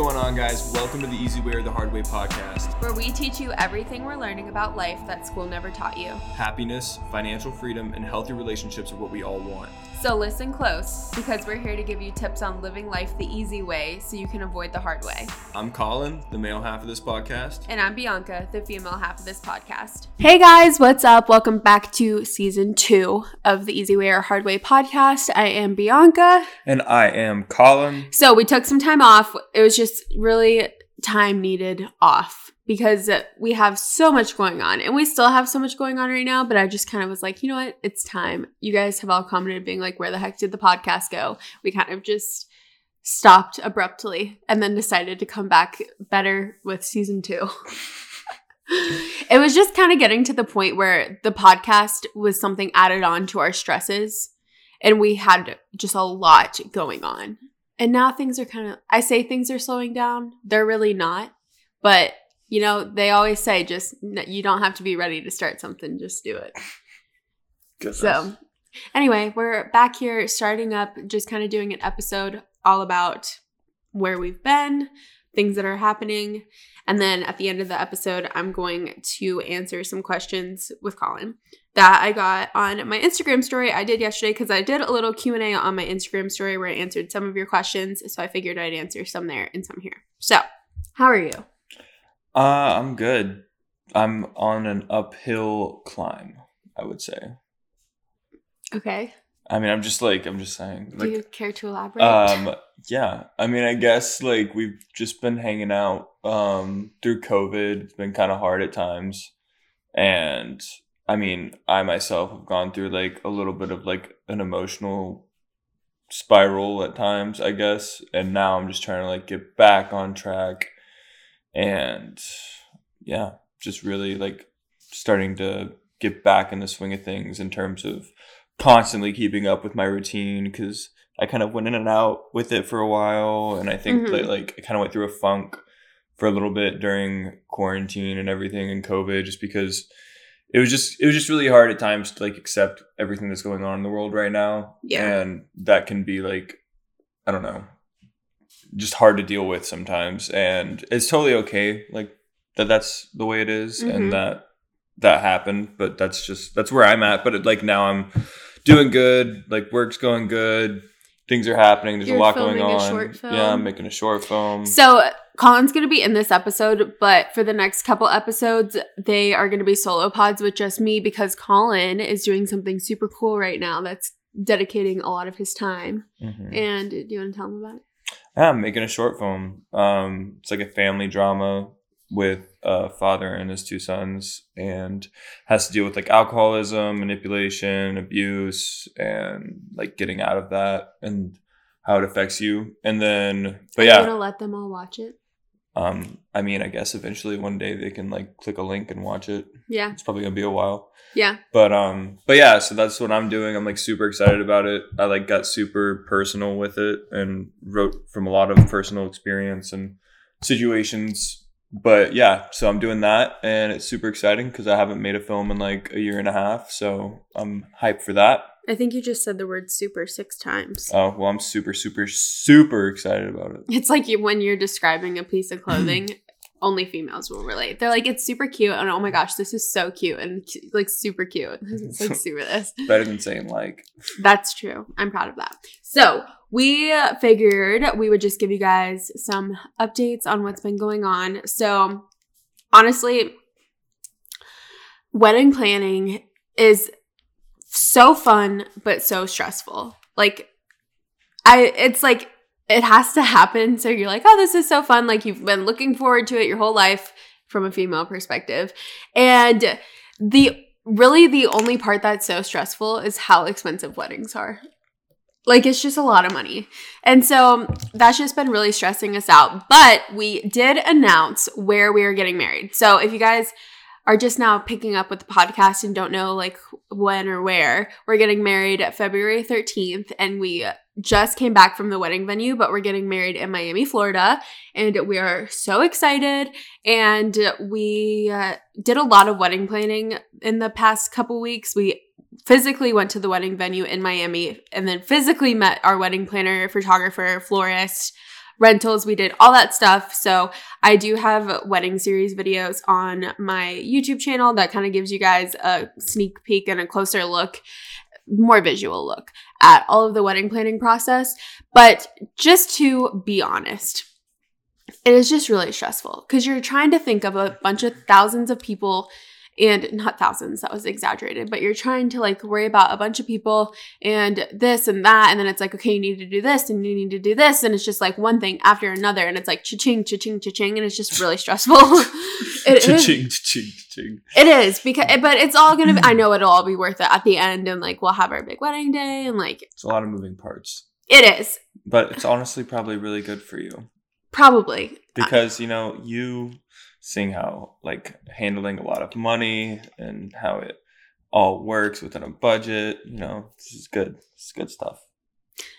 going on, guys? Welcome to the Easy Way or the Hard Way podcast. where we teach you everything we're learning about life that school never taught you. Happiness, financial freedom, and healthy relationships are what we all want. So listen close because we're here to give you tips on living life the easy way so you can avoid the hard way. I'm Colin, the male half of this podcast. And I'm Bianca, the female half of this podcast. Hey guys, what's up? Welcome back to season two of the Easy Way or Hard Way podcast. I am Bianca. And I am Colin. So we took some time off. It was just really time needed off because we have so much going on and we still have so much going on right now. But I just kind of was like, you know what? It's time. You guys have all commented being like, where the heck did the podcast go? We kind of just stopped abruptly and then decided to come back better with season two. it was just kind of getting to the point where the podcast was something added on to our stresses and we had just a lot going on. And now things are kind of, I say things are slowing down. They're really not. But, you know, they always say just, you don't have to be ready to start something, just do it. So, anyway, we're back here starting up, just kind of doing an episode all about where we've been, things that are happening. And then at the end of the episode, I'm going to answer some questions with Colin that I got on my Instagram story I did yesterday because I did a little Q&A on my Instagram story where I answered some of your questions. So I figured I'd answer some there and some here. So, how are you? Uh, I'm good. I'm on an uphill climb, I would say. Okay. I mean, I'm just like, I'm just saying. Do you care to elaborate? um, yeah. I mean, I guess like we've just been hanging out um through COVID. It's been kind of hard at times. And I mean, I myself have gone through like a little bit of like an emotional spiral at times, I guess. And now I'm just trying to like get back on track and yeah, just really like starting to get back in the swing of things in terms of constantly keeping up with my routine because I kind of went in and out with it for a while. And I think Mhm. that like I kind of went through a funk for a little bit during quarantine and everything and COVID just because it was just it was just really hard at times to like accept everything that's going on in the world right now. Yeah. And that can be like I don't know, just hard to deal with sometimes. And it's totally okay, like that that's the way it is Mhm. and that that happened, but that's just that's where I'm at. But it, like now I'm doing good, like work's going good, things are happening, there's You're a lot going on. Yeah, I'm making a short film. So Colin's going to be in this episode, but for the next couple episodes, they are going to be solo pods with just me because Colin is doing something super cool right now that's dedicating a lot of his time. Mhm. And do you want to tell him about it? Yeah, I'm making a short film. Um, it's like a family drama with a father and his two sons, and has to deal with like alcoholism, manipulation, abuse, and like getting out of that and how it affects you. And then, but yeah, you going to let them all watch it? Um, I mean, I guess eventually one day they can like click a link and watch it. Yeah. It's probably gonna be a while. Yeah. But um, but yeah, so that's what I'm doing. I'm like super excited about it. I like got super personal with it and wrote from a lot of personal experience and situations. But yeah, so I'm doing that and it's super exciting because I haven't made a film in like a year and a half. So I'm hyped for that. I think you just said the word super six times. Oh well, I'm super, super, super excited about it. It's like you, when you're describing a piece of clothing, only females will relate. They're like, it's super cute. And oh my gosh, this is so cute. And like super cute. It's like super this. Better than saying like. That's true. I'm proud of that. So, we figured we would just give you guys some updates on what's been going on. So, honestly, wedding planning is so fun but so stressful. Like I it's like it has to happen so you're like, "Oh, this is so fun." Like you've been looking forward to it your whole life from a female perspective. And the really the only part that's so stressful is how expensive weddings are. Like it's just a lot of money. And so that's just been really stressing us out. But we did announce where we are getting married. So if you guys are just now picking up with the podcast and don't know like when or where, we're getting married February 13th and we just came back from the wedding venue, but we're getting married in Miami, Florida, and we are so excited. And we uh, did a lot of wedding planning in the past couple weeks. We physically went to the wedding venue in Miami and then physically met our wedding planner, photographer, florist, rentals. We did all that stuff. So I do have wedding series videos on my YouTube channel that kind of gives you guys a sneak peek and a closer look, more visual look at all of the wedding planning process. But just to be honest, it is just really stressful because you're trying to think of a bunch of thousands of people and not thousands that was exaggerated but you're trying to like worry about a bunch of people and this and that and then it's like okay you need to do this and you need to do this and it's just like one thing after another and it's like cha-ching cha-ching cha-ching and it's just really stressful. It cha-ching cha-ching cha-ching. It is because eh, but it's all gonna be i know it'll all be worth it at the end and like we'll have our big wedding day and like it's a lot of moving parts. It is. But it's honestly probably really good for you. Probably. Because you know you seeing how like handling a lot of money and how it all works within a budget. You know, this is good. This is good stuff.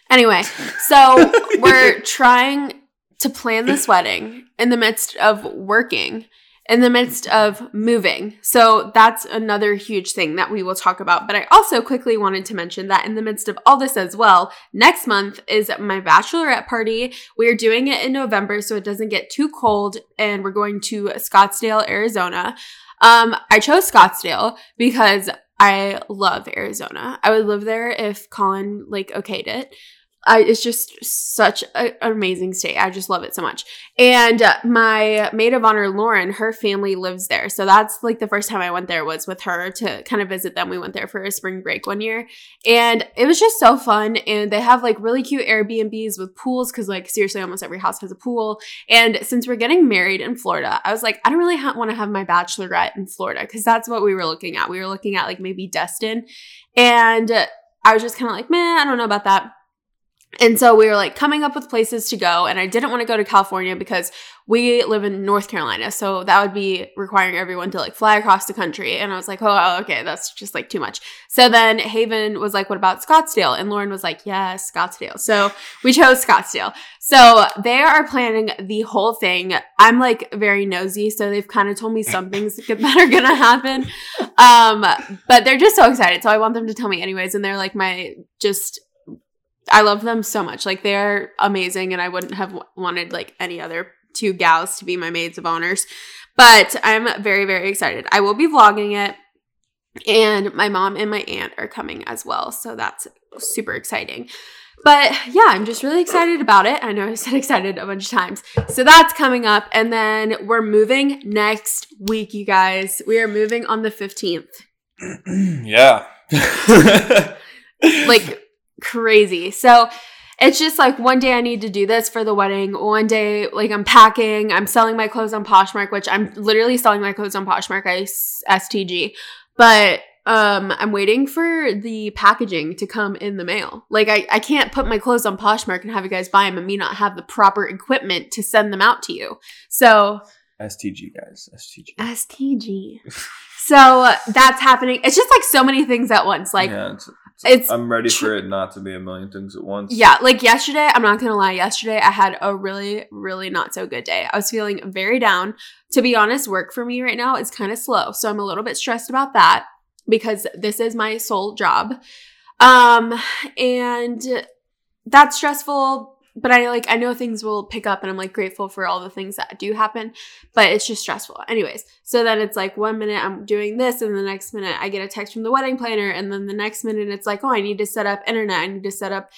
Anyway, so we're trying to plan this wedding in the midst of working in the midst of moving. So that's another huge thing that we will talk about. But I also quickly wanted to mention that in the midst of all this as well, next month is my bachelorette party. We are doing it in November so it doesn't get too cold, and we're going to Scottsdale, Arizona. Um, I chose Scottsdale because I love Arizona. I would live there if Colin like okayed it. I, it's just such a, an amazing state. I just love it so much. And uh, my maid of honor, Lauren, her family lives there. So that's like the first time I went there was with her to kind of visit them. We went there for a spring break one year. And it was just so fun. And they have like really cute Airbnbs with pools because, like, seriously, almost every house has a pool. And since we're getting married in Florida, I was like, I don't really ha- want to have my bachelorette in Florida because that's what we were looking at. We were looking at like maybe Destin. And I was just kind of like, man, I don't know about that. And so we were like coming up with places to go. And I didn't want to go to California because we live in North Carolina. So that would be requiring everyone to like fly across the country. And I was like, oh, okay, that's just like too much. So then Haven was like, what about Scottsdale? And Lauren was like, yes, Scottsdale. So we chose Scottsdale. So they are planning the whole thing. I'm like very nosy. So they've kind of told me some things that are going to happen. Um, but they're just so excited. So I want them to tell me anyways. And they're like my just I love them so much. Like they're amazing, and I wouldn't have wanted like any other two gals to be my maids of honors. But I'm very, very excited. I will be vlogging it, and my mom and my aunt are coming as well. So that's super exciting. But yeah, I'm just really excited about it. I know I said excited a bunch of times. So that's coming up. And then we're moving next week, you guys. We are moving on the 15th. yeah. like crazy. So it's just like one day I need to do this for the wedding. One day, like I'm packing, I'm selling my clothes on Poshmark, which I'm literally selling my clothes on Poshmark. I STG, but um, I'm waiting for the packaging to come in the mail. Like I, I can't put my clothes on Poshmark and have you guys buy them and me not have the proper equipment to send them out to you. So STG guys, STG. STG. so that's happening. It's just like so many things at once. Like yeah, it's, I'm ready for it not to be a million things at once. Yeah, like yesterday, I'm not gonna lie, yesterday I had a really, really not so good day. I was feeling very down. To be honest, work for me right now is kind of slow. So I'm a little bit stressed about that because this is my sole job. Um, and that's stressful but I like I know things will pick up and I'm like grateful for all the things that do happen, but it's just stressful. Anyways, so then it's like one minute I'm doing this and the next minute I get a text from the wedding planner and then the next minute it's like, "Oh, I need to set up internet. I need to set up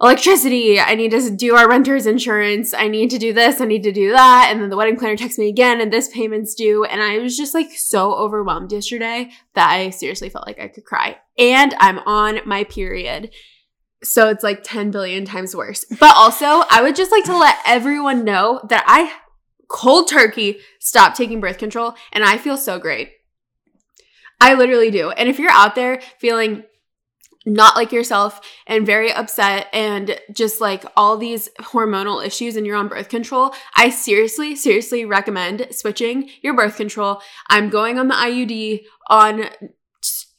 electricity. I need to do our renter's insurance. I need to do this. I need to do that." And then the wedding planner texts me again and this payment's due and I was just like so overwhelmed yesterday that I seriously felt like I could cry. And I'm on my period. So it's like 10 billion times worse. But also, I would just like to let everyone know that I cold turkey stopped taking birth control and I feel so great. I literally do. And if you're out there feeling not like yourself and very upset and just like all these hormonal issues and you're on birth control, I seriously, seriously recommend switching your birth control. I'm going on the IUD on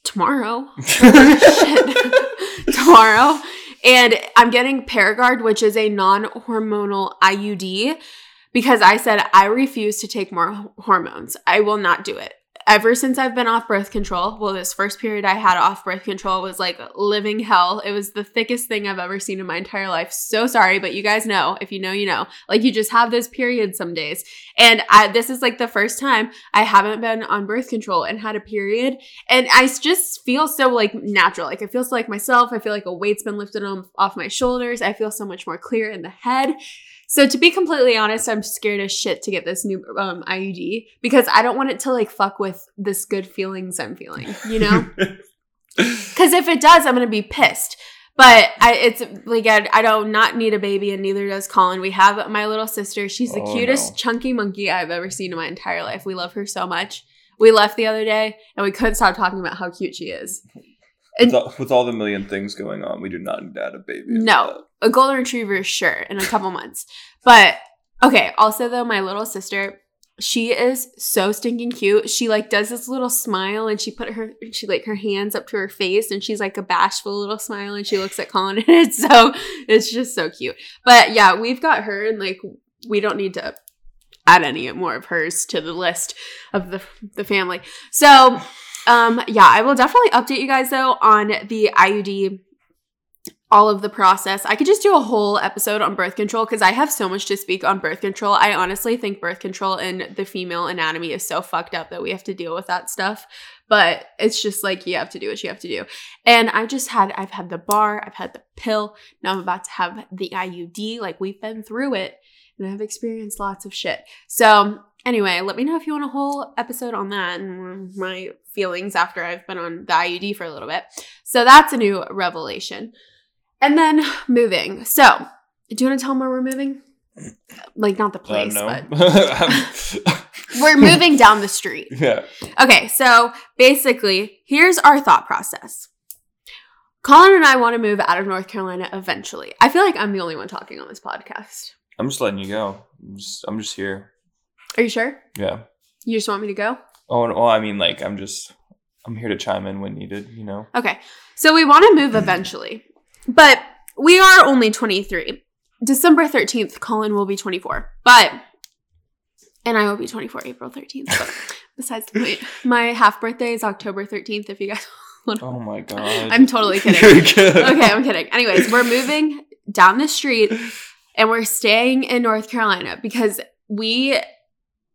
tomorrow. tomorrow. And I'm getting Paragard, which is a non hormonal IUD, because I said I refuse to take more hormones. I will not do it. Ever since I've been off birth control, well, this first period I had off birth control was like living hell. It was the thickest thing I've ever seen in my entire life. So sorry, but you guys know, if you know, you know. Like you just have those periods some days. And I, this is like the first time I haven't been on birth control and had a period. And I just feel so like natural. Like I feel so like myself. I feel like a weight's been lifted off my shoulders. I feel so much more clear in the head. So to be completely honest, I'm scared as shit to get this new um, IUD because I don't want it to like fuck with this good feelings I'm feeling, you know? Because if it does, I'm gonna be pissed. But I, it's like I, I don't not need a baby, and neither does Colin. We have my little sister. She's the Oh, cutest no. chunky monkey I've ever seen in my entire life. We love her so much. We left the other day, and we couldn't stop talking about how cute she is. with, all, with all the million things going on, we do not need to add a baby. No, a golden retriever, sure, in a couple months. But okay, also though, my little sister, she is so stinking cute. She like does this little smile and she put her she like her hands up to her face and she's like a bashful little smile and she looks at Colin and it's so it's just so cute. But yeah, we've got her and like we don't need to add any more of hers to the list of the the family. So um yeah, I will definitely update you guys though on the IUD all of the process. I could just do a whole episode on birth control because I have so much to speak on birth control. I honestly think birth control and the female anatomy is so fucked up that we have to deal with that stuff. But it's just like you have to do what you have to do. And I just had, I've had the bar, I've had the pill, now I'm about to have the IUD. Like we've been through it and I've experienced lots of shit. So, anyway, let me know if you want a whole episode on that and my feelings after I've been on the IUD for a little bit. So, that's a new revelation. And then moving. So, do you want to tell them where we're moving? Like, not the Uh, place, no. but we're moving down the street. yeah. Okay, so basically, here's our thought process. Colin and I want to move out of North Carolina eventually. I feel like I'm the only one talking on this podcast. I'm just letting you go. I'm just, I'm just here. Are you sure? Yeah. You just want me to go? Oh, well, I mean, like, I'm just, I'm here to chime in when needed, you know? Okay. So we want to move eventually, but we are only 23. December 13th, Colin will be 24. But, and I will be 24 April 13th. But besides the point, my half birthday is October 13th, if you guys want to. Oh my God. I'm totally kidding. Okay, I'm kidding. Anyways, we're moving down the street and we're staying in North Carolina because we,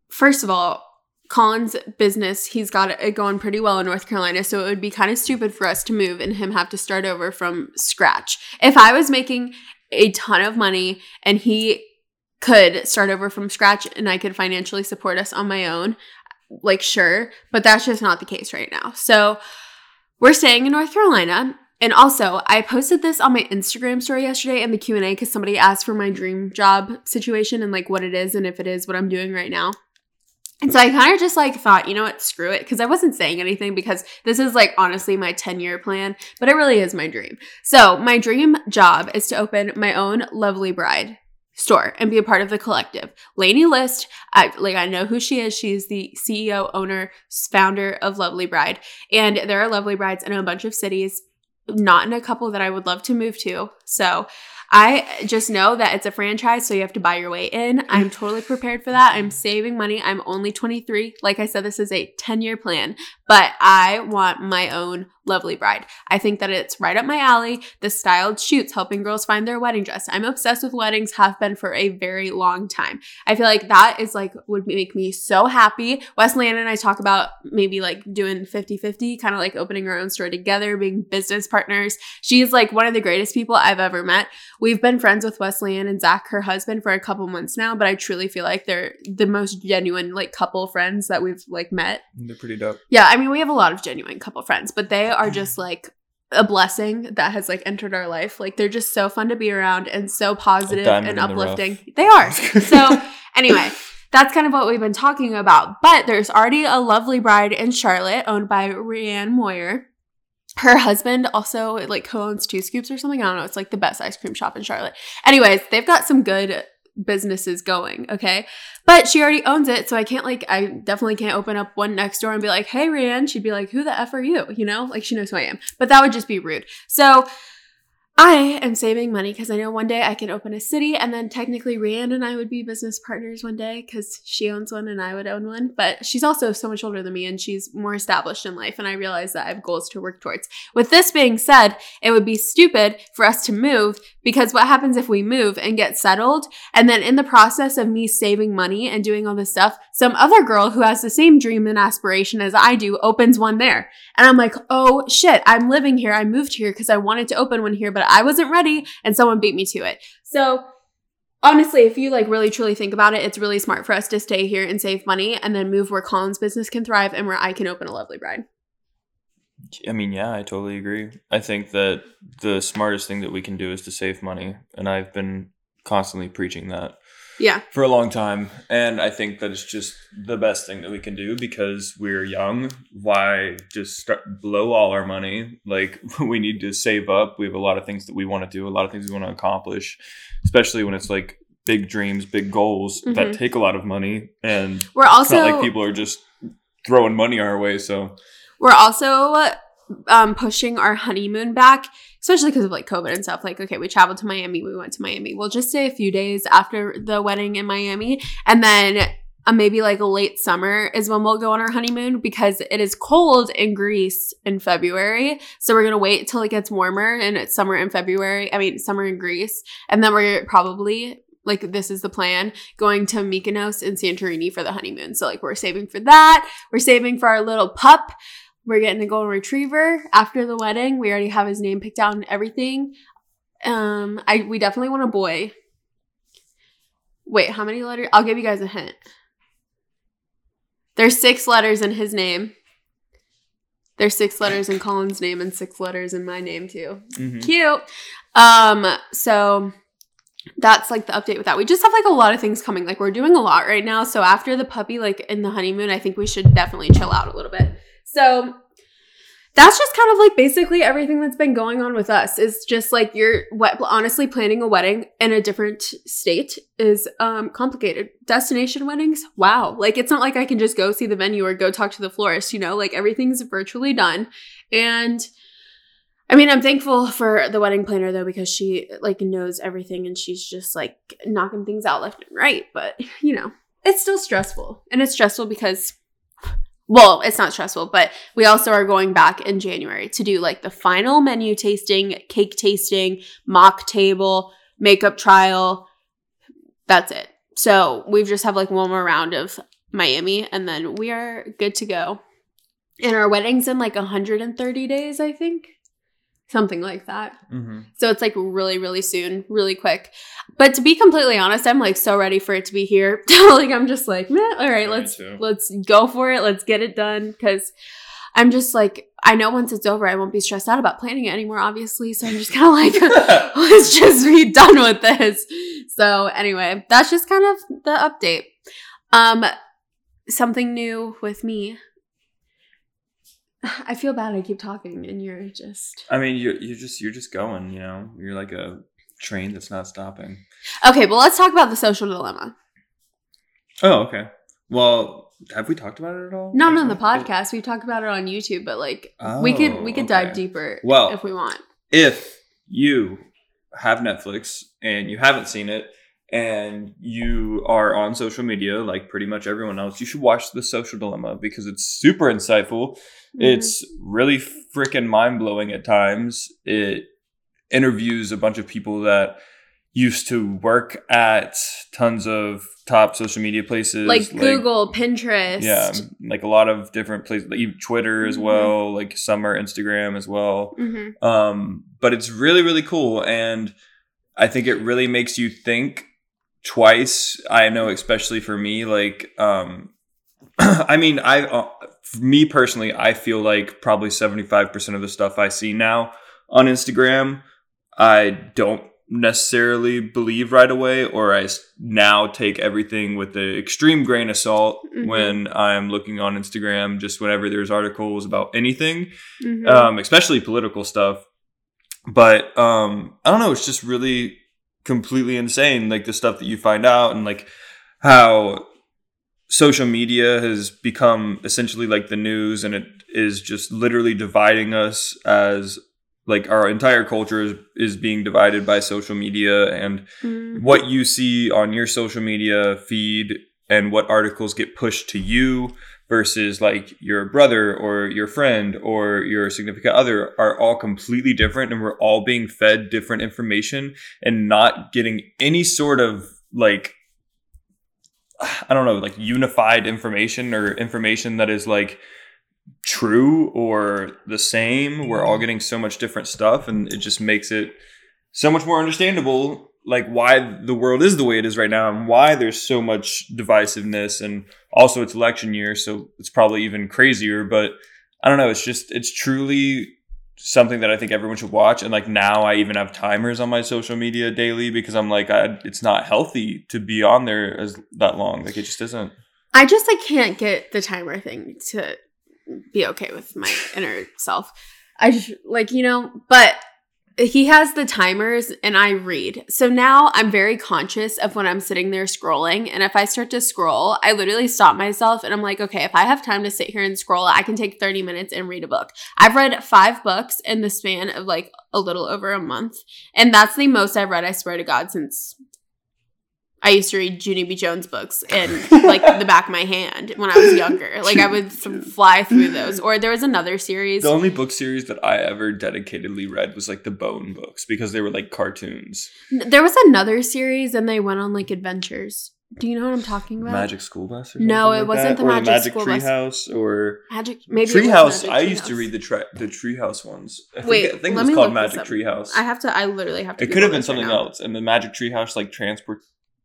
first of all, Colin's business, he's got it going pretty well in North Carolina. So it would be kind of stupid for us to move and him have to start over from scratch. If I was making a ton of money and he could start over from scratch and I could financially support us on my own, like sure, but that's just not the case right now. So we're staying in North Carolina. And also, I posted this on my Instagram story yesterday in the Q&A because somebody asked for my dream job situation and like what it is and if it is what I'm doing right now. And so I kind of just like thought, you know what, screw it. Because I wasn't saying anything because this is like honestly my 10 year plan, but it really is my dream. So my dream job is to open my own Lovely Bride store and be a part of the collective. Lainey List, I, like I know who she is. She's the CEO, owner, founder of Lovely Bride. And there are Lovely Brides in a bunch of cities, not in a couple that I would love to move to. So I just know that it's a franchise, so you have to buy your way in. I'm totally prepared for that. I'm saving money. I'm only 23. Like I said, this is a 10 year plan, but I want my own lovely bride. I think that it's right up my alley. The styled shoots, helping girls find their wedding dress. I'm obsessed with weddings, have been for a very long time. I feel like that is like would make me so happy. Wesley Ann and I talk about maybe like doing 50 50, kind of like opening our own store together, being business partners. She's like one of the greatest people I've ever met. We've been friends with Wesley and Zach, her husband, for a couple months now, but I truly feel like they're the most genuine like couple friends that we've like met. They're pretty dope. Yeah, I mean, we have a lot of genuine couple friends, but they are just like a blessing that has like entered our life. Like they're just so fun to be around and so and in the uplifting. They are. So, anyway, that's kind of what we've been talking about. But there's already a lovely bride in Charlotte owned by Rianne Moyer. Her husband also like co-owns Two Scoops or something. I don't know. It's like the best ice cream shop in Charlotte. Anyways, they've got some good businesses going, okay? But she already owns it, so I can't like I definitely can't open up one next door and be like, "Hey, Rianne." She'd be like, "Who the f are you?" You know, like she knows who I am. But that would just be rude. So I am saving money because I know one day I can open a city and then technically Rianne and I would be business partners one day because she owns one and I would own one. But she's also so much older than me and she's more established in life. And I realize that I have goals to work towards. With this being said, it would be stupid for us to move because what happens if we move and get settled? And then in the process of me saving money and doing all this stuff, some other girl who has the same dream and aspiration as I do opens one there. And I'm like, oh shit, I'm living here. I moved here because I wanted to open one here, but I wasn't ready and someone beat me to it. So honestly, if you like really truly think about it, it's really smart for us to stay here and save money and then move where Colin's business can thrive and where I can open a lovely bride. I mean, yeah, I totally agree. I think that the smartest thing that we can do is to save money, and I've been constantly preaching that Yeah. for a long time. And I think that it's just the best thing that we can do because we're young. Why just start blow all our money? Like we need to save up. We have a lot of things that we want to do, a lot of things we want to accomplish, especially when it's like big dreams, big goals that Mhm. take a lot of money. And We're also not like people are just throwing money our way. So We're also um, pushing our honeymoon back, especially because of like COVID and stuff. Like, okay, we traveled to Miami, we went to Miami. We'll just stay a few days after the wedding in Miami, and then uh, maybe like late summer is when we'll go on our honeymoon because it is cold in Greece in February. So we're gonna wait till it gets warmer and it's summer in February. I mean, summer in Greece, and then we're probably like this is the plan going to Mykonos and Santorini for the honeymoon. So like we're saving for that. We're saving for our little pup. We're getting a golden retriever after the wedding. We already have his name picked out and everything. Um, I we definitely want a boy. Wait, how many letters? I'll give you guys a hint. There's six letters in his name. There's six letters in Colin's name and six letters in my name too. mhm. Cute. Um, so that's like the update with that. We just have like a lot of things coming. Like we're doing a lot right now. So after the puppy, like in the honeymoon, I think we should definitely chill out a little bit. So that's just kind of like basically everything that's been going on with us is just like you're what honestly planning a wedding in a different state is um complicated. Destination weddings? Wow. Like it's not like i can just go see the venue or go talk to the florist you know? Like everything's virtually done. And I mean, I'm thankful for the wedding planner though because she like knows everything and she's just like knocking things out left and right. But you know, it's still stressful, and it's stressful because, well, it's not stressful, but we also are going back in January to do like the final menu tasting, cake tasting, mock table, makeup trial. That's it. So we just have like one more round of Miami, and then we are good to go. And our wedding's in like 130 days, I think. Something like that. Mhm. So it's like really, really soon, really quick. But to be completely honest, I'm like so ready for it to be here. like I'm just like, Meh, all right, Yeah, let's let's go for it. Let's get it done. Cause I'm just like, I know once it's over, I won't be stressed out about planning it anymore, obviously. So I'm just kind of like, let's just be done with this. So anyway, that's just kind of the update. Um, something new with me. I feel bad. I keep talking, and you're just I mean, you're you're just you're just going. You know, you're like a train that's not stopping. okay. well, let's talk about the social dilemma. Oh, okay. Well, have we talked about it at all? Not on the podcast. We've talked about it on YouTube, but like we could oh, we could Oh, dive deeper Well- if we want. If you have Netflix and you haven't seen it, and you are on social media like pretty much everyone else, you should watch The Social Dilemma because it's super insightful. Mm-hmm. It's really freaking mind blowing at times. It interviews a bunch of people that used to work at tons of top social media places like Google, Pinterest. yeah, like a lot of different places, like Twitter as Mhm. well, like some are Instagram as well. hmm Um, but it's really, really cool. And I think it really makes you think twice. I know, especially for me, like, um, I mean, I, uh, for me personally, I feel like probably 75% of the stuff I see now on Instagram, I don't necessarily believe right away, or I now take everything with the extreme grain of salt Mhm. when I'm looking on Instagram, just whenever there's articles about anything hmm um, especially political stuff. But um, I don't know. It's just really completely insane, like the stuff that you find out, and like how social media has become essentially like the news, and it is just literally dividing us as like our entire culture is, is being divided by social media and Mm. what you see on your social media feed and what articles get pushed to you versus like your brother or your friend or your significant other are all completely different and we're all being fed different information and not getting any sort of like I don't know, like unified information or information that is like true or the same. We're all mm-hmm. getting so much different stuff and it just makes it so much more understandable like why the world is the way it is right now and why there's so much divisiveness and also it's election year so it's probably even crazier but i don't know it's just it's truly something that i think everyone should watch and like now i even have timers on my social media daily because i'm like I, it's not healthy to be on there as that long like it just isn't I just like can't get the timer thing to be okay with my inner self. I just like, you know, but he has the timers and I read. So now I'm very conscious of when I'm sitting there scrolling. And if I start to scroll, I literally stop myself and I'm like, okay, if I have time to sit here and scroll, I can take 30 minutes and read a book. I've read five books in the span of like a little over a month. And that's the most I've read, I swear to God, since I used to read Junie B. Jones books in like the back of my hand when I was younger. Like I would fly through those. Or there was another series. the only book series that i ever dedicatedly read was like the bone books because they were like cartoons There was another series and they went on like adventures. Do you know what I'm talking about? magic school bus or No, it like wasn't the Magic the magic School Bus. treehouse or Magic maybe Treehouse. I used to read the tre- the Treehouse ones. I think, Wait, I think it was called Magic. Treehouse. I have to I literally have to It could have been this right something else, and the Magic Treehouse like transport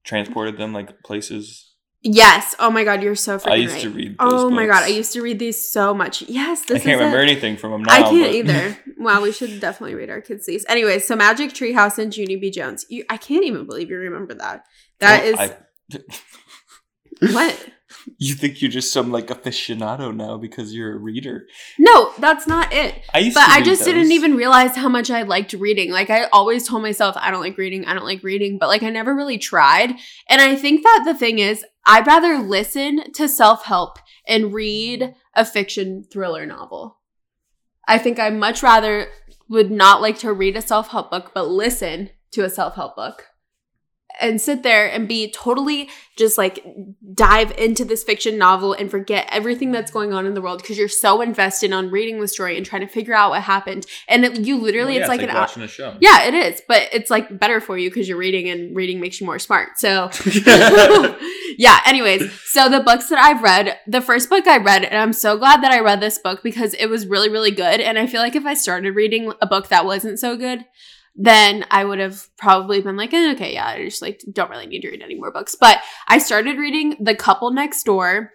transported them like places. Yes. Oh my god, you're so freaking I used right. to read. Oh those Oh my god, I used to read these so much. Yes, I this can't is remember it. anything from them now. I can't either. Wow, we should definitely read our kids these. Anyways, so Magic Tree House and Junie B. Jones. You, I can't even believe you remember that. That Well, is I- what? you think you're just some like aficionado now because you're a reader. No, that's not it. I used But I just didn't even realize how much I liked reading. Like I always told myself I don't like reading, I don't like reading, but like I never really tried. And I think that the thing is, I'd rather listen to self-help and read a fiction thriller novel. I think I much rather would not like to read a self-help book, but listen to a self-help book. And sit there and be totally just like dive into this fiction novel and forget everything that's going on in the world because you're so invested on reading the story and trying to figure out what happened. And it, you literally, Well, yeah, it's like an hour. watching a show. Yeah, it is, but it's like better for you because you're reading and reading makes you more smart. So, yeah, anyways, so the books that I've read, the first book I read, and I'm so glad that I read this book because it was really, really good. And I feel like if I started reading a book that wasn't so good, then I would have probably been like, eh, okay, yeah, I just like don't really need to read any more books. But I started reading The Couple Next Door.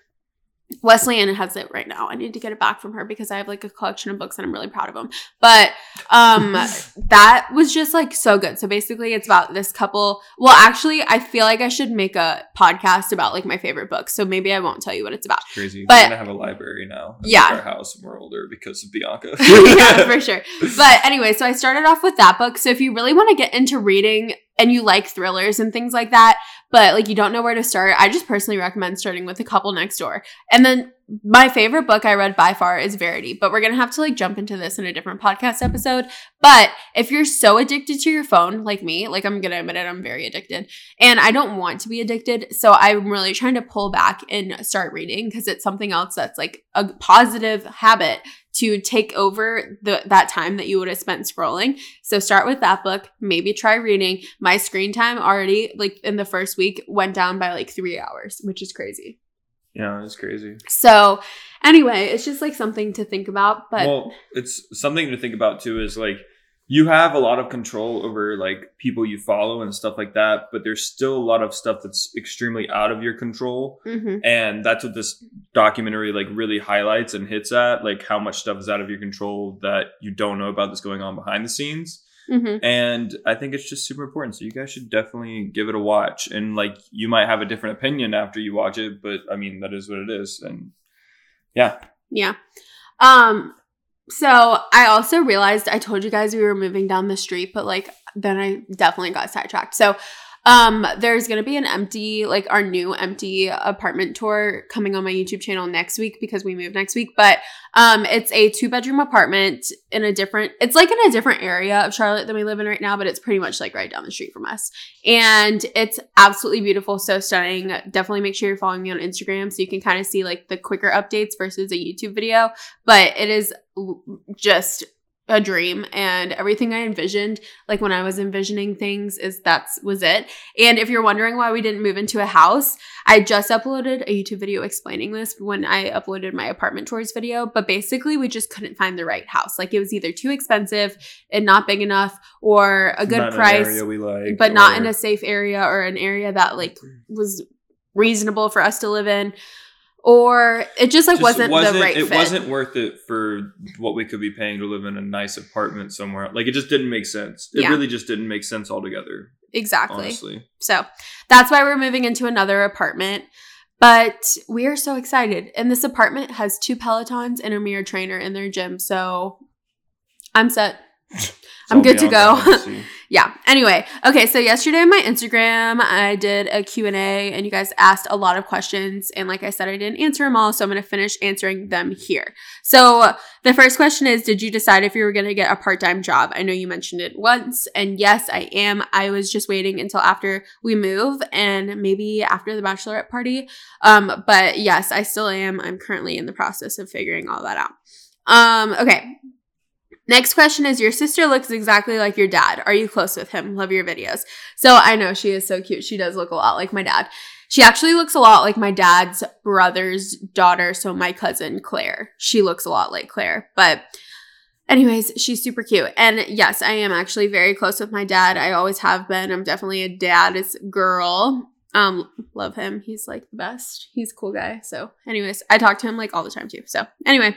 Wesley Ann has it right now. I need to get it back from her because I have like a collection of books and I'm really proud of them. But um that was just like so good. So basically it's about this couple. Well, actually, I feel like I should make a podcast about like my favorite books. So maybe I won't tell you what it's about. Crazy. But- we're gonna have a library now. like, Yeah. our house when we're older because of Bianca. yeah, for sure. But anyway, so I started off with that book. So if you really want to get into reading and you like thrillers and things like that, but like you don't know where to start, I just personally recommend starting with a Couple Next Door. And then my favorite book I read by far is Verity, but we're going to have to like jump into this in a different podcast episode. But if you're so addicted to your phone like me, like I'm going to admit it, I'm very addicted and I don't want to be addicted. So I'm really trying to pull back and start reading because it's something else that's like a positive habit to take over the that time that you would have spent scrolling. So start with that book, maybe try reading. My screen time already like in the first week went down by like 3 hours, which is crazy. Yeah, it's crazy. So anyway, it's just like something to think about, but well, it's something to think about too. Is like you have a lot of control over like people you follow and stuff like that, but there's still a lot of stuff that's extremely out of your control. Mhm. and that's what this documentary like really highlights and hits at like how much stuff is out of your control that you don't know about that's going on behind the scenes Mhm. and i think it's just super important so you guys should definitely give it a watch and like you might have a different opinion after you watch it but i mean that is what it is and yeah Yeah. Um so I also realized I told you guys we were moving down the street, but like then I definitely got sidetracked. So Um, there's gonna be an empty, like our new empty apartment tour coming on my YouTube channel next week because we move next week. But um, it's a two bedroom apartment in a different. It's like in a different area of Charlotte than we live in right now, but it's pretty much like right down the street from us, and it's absolutely beautiful, so stunning. Definitely make sure you're following me on Instagram so you can kind of see like the quicker updates versus a YouTube video. But it is just a dream and everything I envisioned, like when I was envisioning things, is that's was it. And if you're wondering why we didn't move into a house, I just uploaded a YouTube video explaining this when I uploaded my apartment tours video. But basically, we just couldn't find the right house. Like it was either too expensive and not big enough, or a good Not price, area we like, but not in a safe area or an area that like was reasonable for us to live in. Or it just like Just wasn't, the right it fit. wasn't worth it for what we could be paying to live in a nice apartment somewhere. Like it just didn't make sense. It Yeah. really just didn't make sense altogether. exactly. Honestly, So that's why we're moving into another apartment. But we are so excited. And this apartment has two Pelotons and a mirror trainer in their gym. So I'm set. I'm good to go. Yeah. Anyway, okay, so yesterday on my Instagram, I did a Q&A and you guys asked a lot of questions and like I said I didn't answer them all, so I'm going to finish answering them here. So, the first question is did you decide if you were going to get a part-time job? I know you mentioned it once and yes, I am. I was just waiting until after we move and maybe after the bachelorette party. Um, but yes, I still am. I'm currently in the process of figuring all that out. Um, okay. Next question is Your sister looks exactly like your dad. Are you close with him? Love your videos. So I know she is so cute. She does look a lot like my dad. She actually looks a lot like my dad's brother's daughter. So my cousin Claire. She looks a lot like Claire. But, anyways, she's super cute. And yes, I am actually very close with my dad. I always have been. I'm definitely a dad's girl. Um, love him. He's like the best. He's a cool guy. So, anyways, I talk to him like all the time too. So, anyway,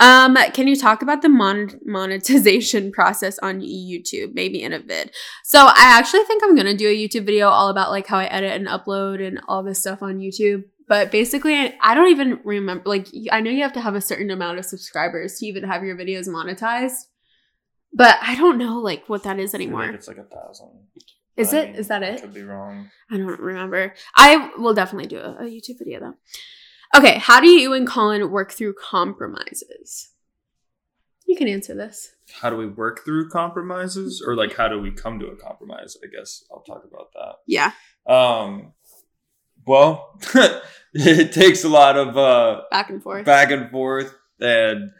um, can you talk about the mon- monetization process on YouTube, maybe in a vid? So I actually think I'm gonna do a YouTube video all about like how I edit and upload and all this stuff on YouTube. But basically, I, I don't even remember. Like, I know you have to have a certain amount of subscribers to even have your videos monetized, but I don't know like what that is I anymore. it's like a thousand. Is I it? mean, Is that I it? Could be wrong. I don't remember. I will definitely do a, a YouTube video though. Okay, how do you and Colin work through compromises? You can answer this. How do we work through compromises, or like how do we come to a compromise? I guess I'll talk about that. Yeah, Um, well, it takes a lot of uh, back and forth. back and forth and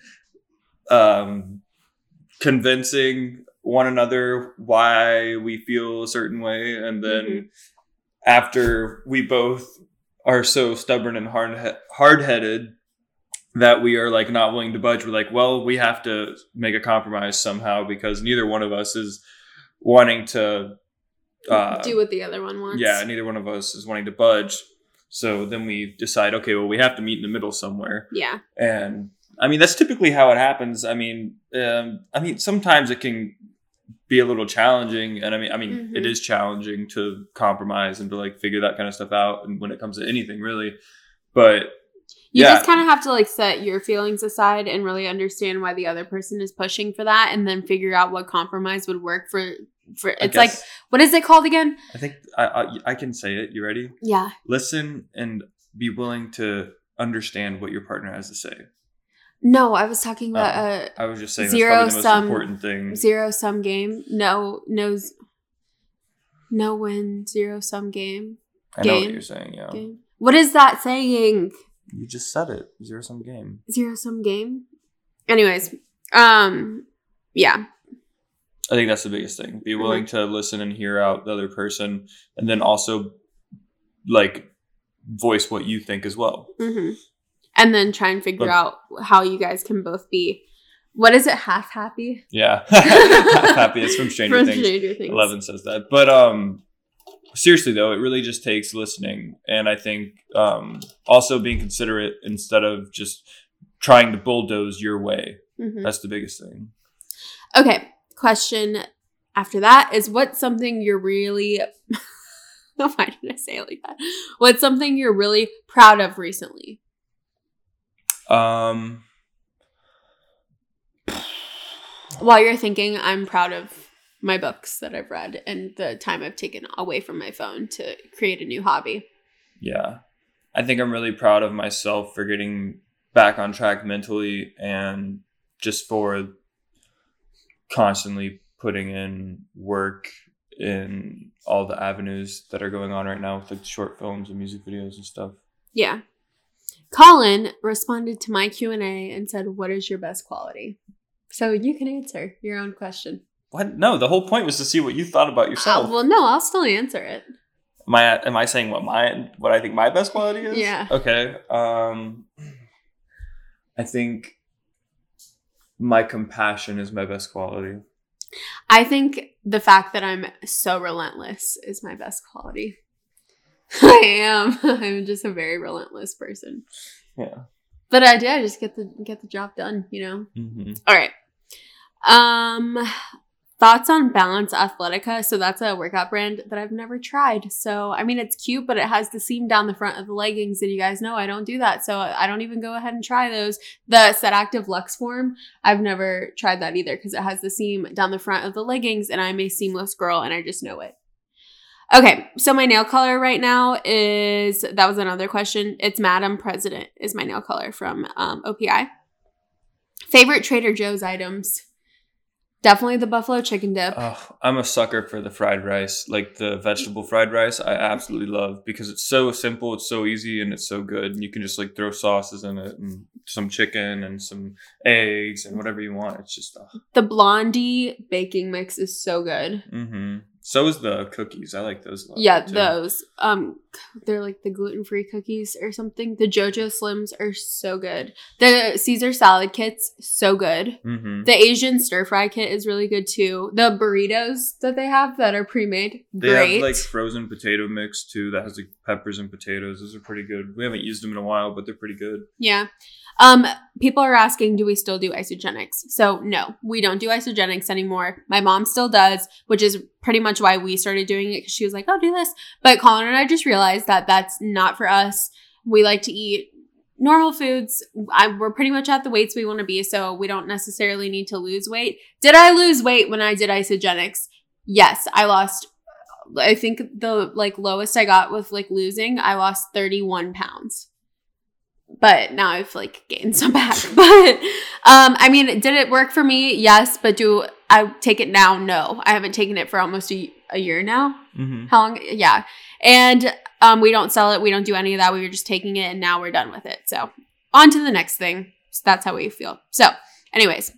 um, convincing one another why we feel a certain way, and then Mhm. after we both are so stubborn and hard hard headed that we are like not willing to budge, we're like, well, we have to make a compromise somehow because neither one of us is wanting to uh, do what the other one wants. yeah, neither one of us is wanting to budge. So then we decide, okay, well, we have to meet in the middle somewhere. Yeah. And I mean, that's typically how it happens. I mean, um, I mean, sometimes it can be a little challenging, and I mean, I mean, it Mhm. is challenging to compromise and to like figure that kind of stuff out. And when it comes to anything, really, but You Yeah. just kind of have to like set your feelings aside and really understand why the other person is pushing for that and then figure out what compromise would work for for it's like guess- what is it called again? I think I, I I can say it. You ready? Yeah. Listen and be willing to understand what your partner has to say. No, I was talking about uh I was just saying Zero that's probably the most sum- important thing. zero sum game. No, no no win zero sum game. I know what you're saying. Yeah, Game. What is that saying? you just said it. Zero sum game. Zero sum game? Anyways, um yeah. I think that's the biggest thing. Be willing Mm-hmm. to listen and hear out the other person, and then also like voice what you think as well. hmm And then try and figure But- out how you guys can both be what is it, half happy? Yeah, half happy. It's from Stranger From Things. Stranger Things. Eleven says that, but um, seriously though, it really just takes listening, and I think um, also being considerate instead of just trying to bulldoze your way. Mhm. That's the biggest thing. Okay, question after that is what's something you're really why did I say it like that? What's something you're really proud of recently? Um, While you're thinking, I'm proud of my books that I've read and the time I've taken away from my phone to create a new hobby. Yeah. I think I'm really proud of myself for getting back on track mentally and just for constantly putting in work in all the avenues that are going on right now with like short films and music videos and stuff. Yeah. Colin responded to my Q&A and said, "What is your best quality?" So you can answer your own question. What? No, the whole point was to see what you thought about yourself. Uh, well, no, I'll still answer it. Am I am I saying what my what I think my best quality is? Yeah. Okay. Um I think my compassion is my best quality. I think the fact that I'm so relentless is my best quality. I am. I'm just a very relentless person. Yeah. But I do. I just get the get the job done. You know. Mm-hmm. All right. Um, thoughts on Balance Athletica? So that's a workout brand that I've never tried. So I mean, it's cute, but it has the seam down the front of the leggings, and you guys know I don't do that. So I don't even go ahead and try those. The Set Active Luxform, I've never tried that either because it has the seam down the front of the leggings, and I'm a seamless girl, and I just know it. Okay, so my nail color right now is that was another question. It's Madam President is my nail color from um, OPI. Favorite Trader Joe's items? Definitely the buffalo chicken dip. Oh, I'm a sucker for the fried rice, like the vegetable fried rice. I absolutely love because it's so simple, it's so easy, and it's so good. And you can just like throw sauces in it and some chicken and some eggs and whatever you want. It's just. Uh, the blondie baking mix is so good. mm-hmm. So is the cookies. I like those. A lot Yeah, too. those. Um, they're like the gluten free cookies or something. The JoJo Slims are so good. The Caesar salad kits so good. Mm-hmm. The Asian stir fry kit is really good too. The burritos that they have that are pre made, They great. have like frozen potato mix too that has like peppers and potatoes. Those are pretty good. We haven't used them in a while, but they're pretty good. Yeah. Um, people are asking, do we still do Isagenix? So no, we don't do Isagenix anymore. My mom still does, which is pretty much why we started doing it because she was like, oh, do this. But Colin and I just realized that that's not for us. We like to eat normal foods. I, we're pretty much at the weights we want to be, so we don't necessarily need to lose weight. Did I lose weight when I did Isagenix? Yes, I lost. I think the like lowest I got with like losing, I lost 31 pounds but now I've like gained some back. But um, I mean, did it work for me? Yes, but do I take it now? No, I haven't taken it for almost a, a year now. Mm-hmm. How long? Yeah, and um, we don't sell it. We don't do any of that. We were just taking it, and now we're done with it. So on to the next thing. So that's how we feel. So, anyways.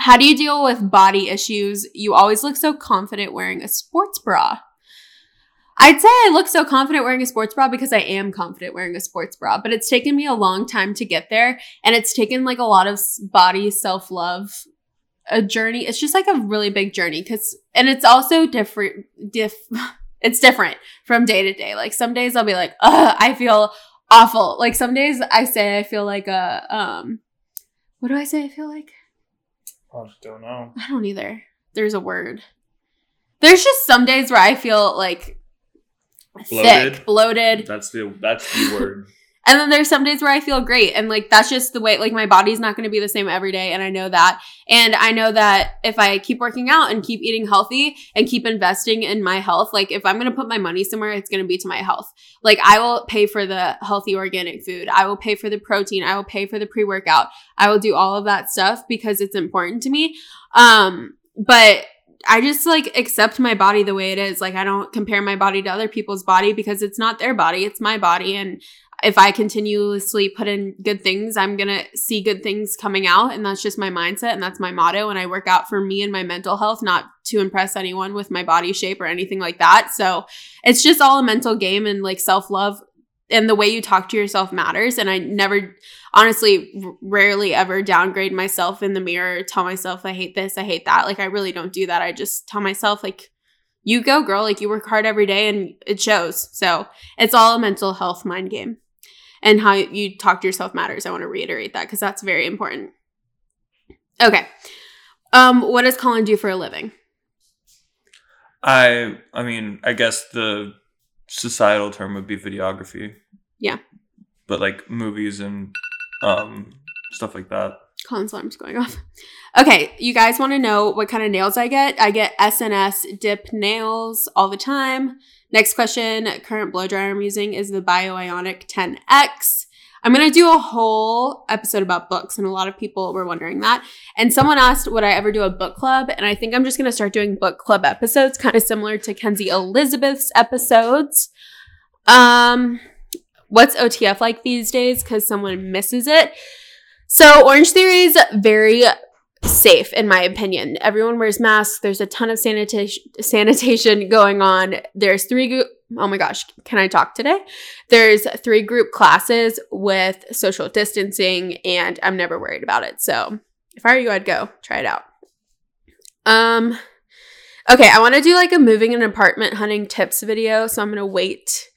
How do you deal with body issues? You always look so confident wearing a sports bra. I'd say I look so confident wearing a sports bra because I am confident wearing a sports bra, but it's taken me a long time to get there. And it's taken like a lot of body self love, a journey. It's just like a really big journey because, and it's also different, diff, it's different from day to day. Like some days I'll be like, ugh, I feel awful. Like some days I say I feel like a, um, what do I say I feel like? I just don't know. I don't either. There's a word. There's just some days where I feel like Bloated? thick, bloated. That's the that's the word. And then there's some days where I feel great. And like that's just the way like my body's not gonna be the same every day. And I know that. And I know that if I keep working out and keep eating healthy and keep investing in my health, like if I'm gonna put my money somewhere, it's gonna be to my health. Like I will pay for the healthy organic food. I will pay for the protein. I will pay for the pre-workout. I will do all of that stuff because it's important to me. Um, but I just like accept my body the way it is. Like I don't compare my body to other people's body because it's not their body, it's my body. And if I continuously put in good things, I'm going to see good things coming out. And that's just my mindset and that's my motto. And I work out for me and my mental health, not to impress anyone with my body shape or anything like that. So it's just all a mental game and like self love. And the way you talk to yourself matters. And I never, honestly, rarely ever downgrade myself in the mirror, tell myself, I hate this, I hate that. Like, I really don't do that. I just tell myself, like, you go, girl. Like, you work hard every day and it shows. So it's all a mental health mind game and how you talk to yourself matters. I want to reiterate that because that's very important. Okay. Um, what does Colin do for a living? I I mean, I guess the societal term would be videography. Yeah. But like movies and um stuff like that. Colin's alarm's going off. Okay, you guys want to know what kind of nails I get? I get SNS dip nails all the time. Next question current blow dryer I'm using is the BioIonic 10X. I'm going to do a whole episode about books, and a lot of people were wondering that. And someone asked, would I ever do a book club? And I think I'm just going to start doing book club episodes, kind of similar to Kenzie Elizabeth's episodes. Um, what's OTF like these days? Because someone misses it. So, Orangetheory is very safe, in my opinion. Everyone wears masks. There's a ton of sanitation sanitation going on. There's three oh my gosh, can I talk today? There's three group classes with social distancing, and I'm never worried about it. So if I were you, I'd go try it out. Um, okay, I want to do like a moving an apartment hunting tips video, so I'm gonna wait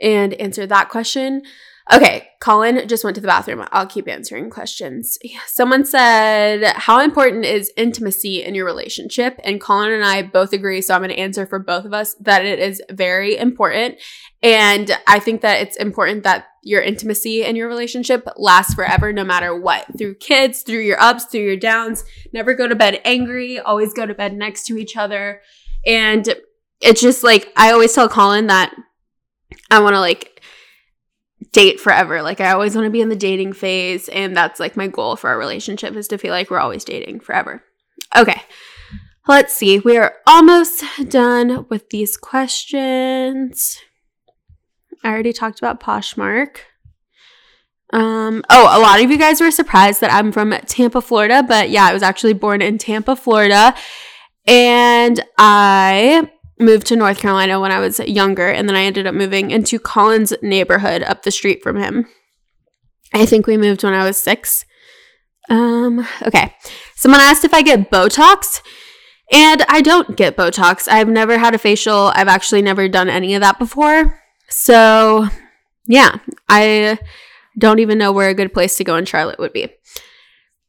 and answer that question. Okay, Colin just went to the bathroom. I'll keep answering questions. Someone said, How important is intimacy in your relationship? And Colin and I both agree. So I'm going to answer for both of us that it is very important. And I think that it's important that your intimacy in your relationship lasts forever, no matter what. Through kids, through your ups, through your downs. Never go to bed angry, always go to bed next to each other. And it's just like, I always tell Colin that I want to like date forever. Like I always want to be in the dating phase and that's like my goal for our relationship is to feel like we're always dating forever. Okay. Let's see. We are almost done with these questions. I already talked about Poshmark. Um, oh, a lot of you guys were surprised that I'm from Tampa, Florida, but yeah, I was actually born in Tampa, Florida. And I moved to North Carolina when I was younger, and then I ended up moving into Colin's neighborhood up the street from him. I think we moved when I was six. Um, okay. Someone asked if I get Botox, and I don't get Botox. I've never had a facial. I've actually never done any of that before. So, yeah, I don't even know where a good place to go in Charlotte would be.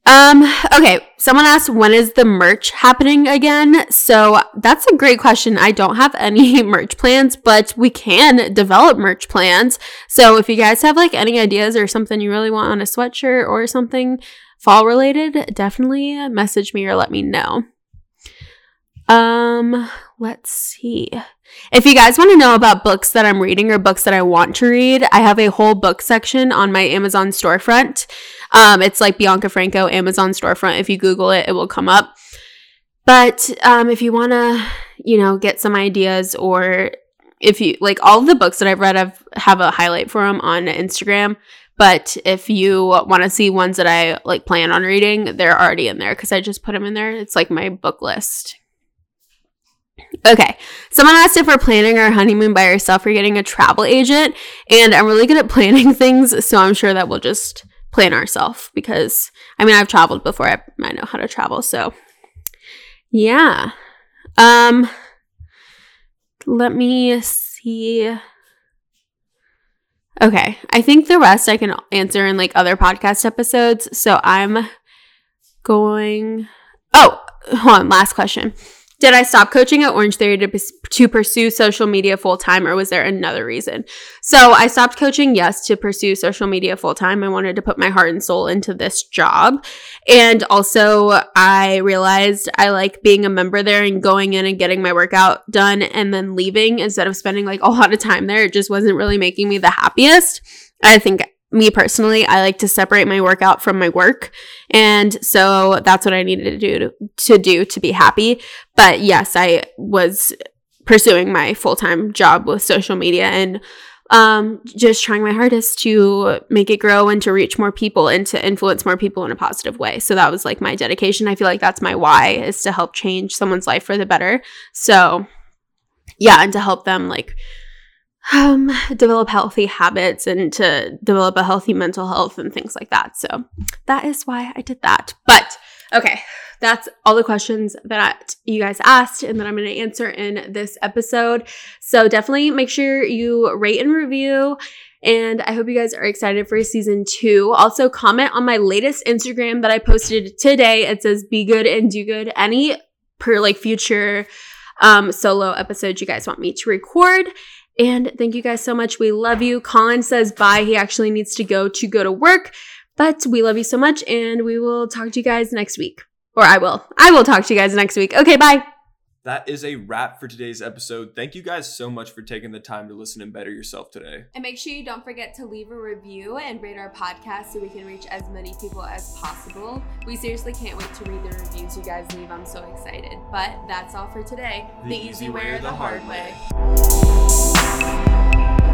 Um, okay, someone asked when is the merch happening again? So that's a great question. I don't have any merch plans, but we can develop merch plans. So if you guys have like any ideas or something you really want on a sweatshirt or something fall related, definitely message me or let me know. Um, let's see. If you guys want to know about books that I'm reading or books that I want to read, I have a whole book section on my Amazon storefront. Um, it's like Bianca Franco Amazon storefront. If you Google it, it will come up. But um, if you want to, you know, get some ideas or if you like all the books that I've read, I've have a highlight for them on Instagram. But if you want to see ones that I like plan on reading, they're already in there because I just put them in there. It's like my book list. Okay, someone asked if we're planning our honeymoon by ourselves or getting a travel agent, and I'm really good at planning things, so I'm sure that we'll just plan ourselves because I mean I've traveled before. I, I know how to travel, so yeah. Um let me see. Okay, I think the rest I can answer in like other podcast episodes. So I'm going Oh, hold on, last question. Did I stop coaching at Orangetheory to, to pursue social media full time, or was there another reason? So I stopped coaching, yes, to pursue social media full time. I wanted to put my heart and soul into this job. And also, I realized I like being a member there and going in and getting my workout done and then leaving instead of spending like a lot of time there. It just wasn't really making me the happiest. I think me personally, I like to separate my workout from my work. And so that's what I needed to do to, to do to be happy. But yes, I was pursuing my full-time job with social media and um, just trying my hardest to make it grow and to reach more people and to influence more people in a positive way. So that was like my dedication. I feel like that's my why is to help change someone's life for the better. So yeah, and to help them like um, develop healthy habits and to develop a healthy mental health and things like that. So that is why I did that. But okay, that's all the questions that you guys asked and that I'm going to answer in this episode. So definitely make sure you rate and review. And I hope you guys are excited for season two. Also, comment on my latest Instagram that I posted today. It says be good and do good. Any per like future um, solo episodes you guys want me to record. And thank you guys so much. We love you. Colin says bye. He actually needs to go to go to work. But we love you so much, and we will talk to you guys next week. Or I will. I will talk to you guys next week. Okay, bye. That is a wrap for today's episode. Thank you guys so much for taking the time to listen and better yourself today. And make sure you don't forget to leave a review and rate our podcast so we can reach as many people as possible. We seriously can't wait to read the reviews you guys leave. I'm so excited. But that's all for today. The, the easy way or the hard way. way.